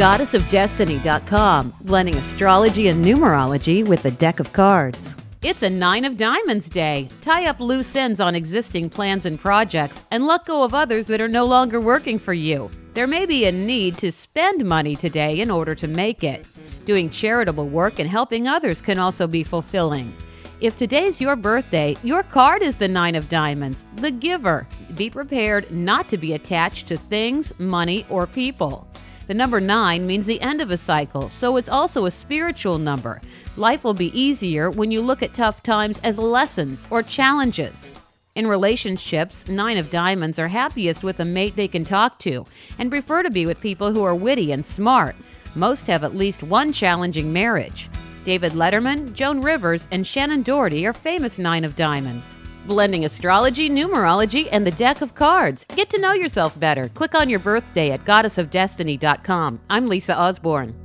goddessofdestiny.com, blending astrology and numerology with a deck of cards. It's a Nine of Diamonds day. Tie up loose ends on existing plans and projects and let go of others that are no longer working for you. There may be a need to spend money today in order to make it. Doing charitable work and helping others can also be fulfilling. If today's your birthday, your card is the Nine of Diamonds, the giver. Be prepared not to be attached to things, money, or people. The number nine means the end of a cycle, so it's also a spiritual number. Life will be easier when you look at tough times as lessons or challenges. In relationships, Nine of Diamonds are happiest with a mate they can talk to and prefer to be with people who are witty and smart. Most have at least one challenging marriage. David Letterman, Joan Rivers, and Shannen Doherty are famous Nine of Diamonds blending astrology, numerology, and the deck of cards. Get to know yourself better. Click on your birthday at goddessofdestiny.com. I'm Lisa Osborne.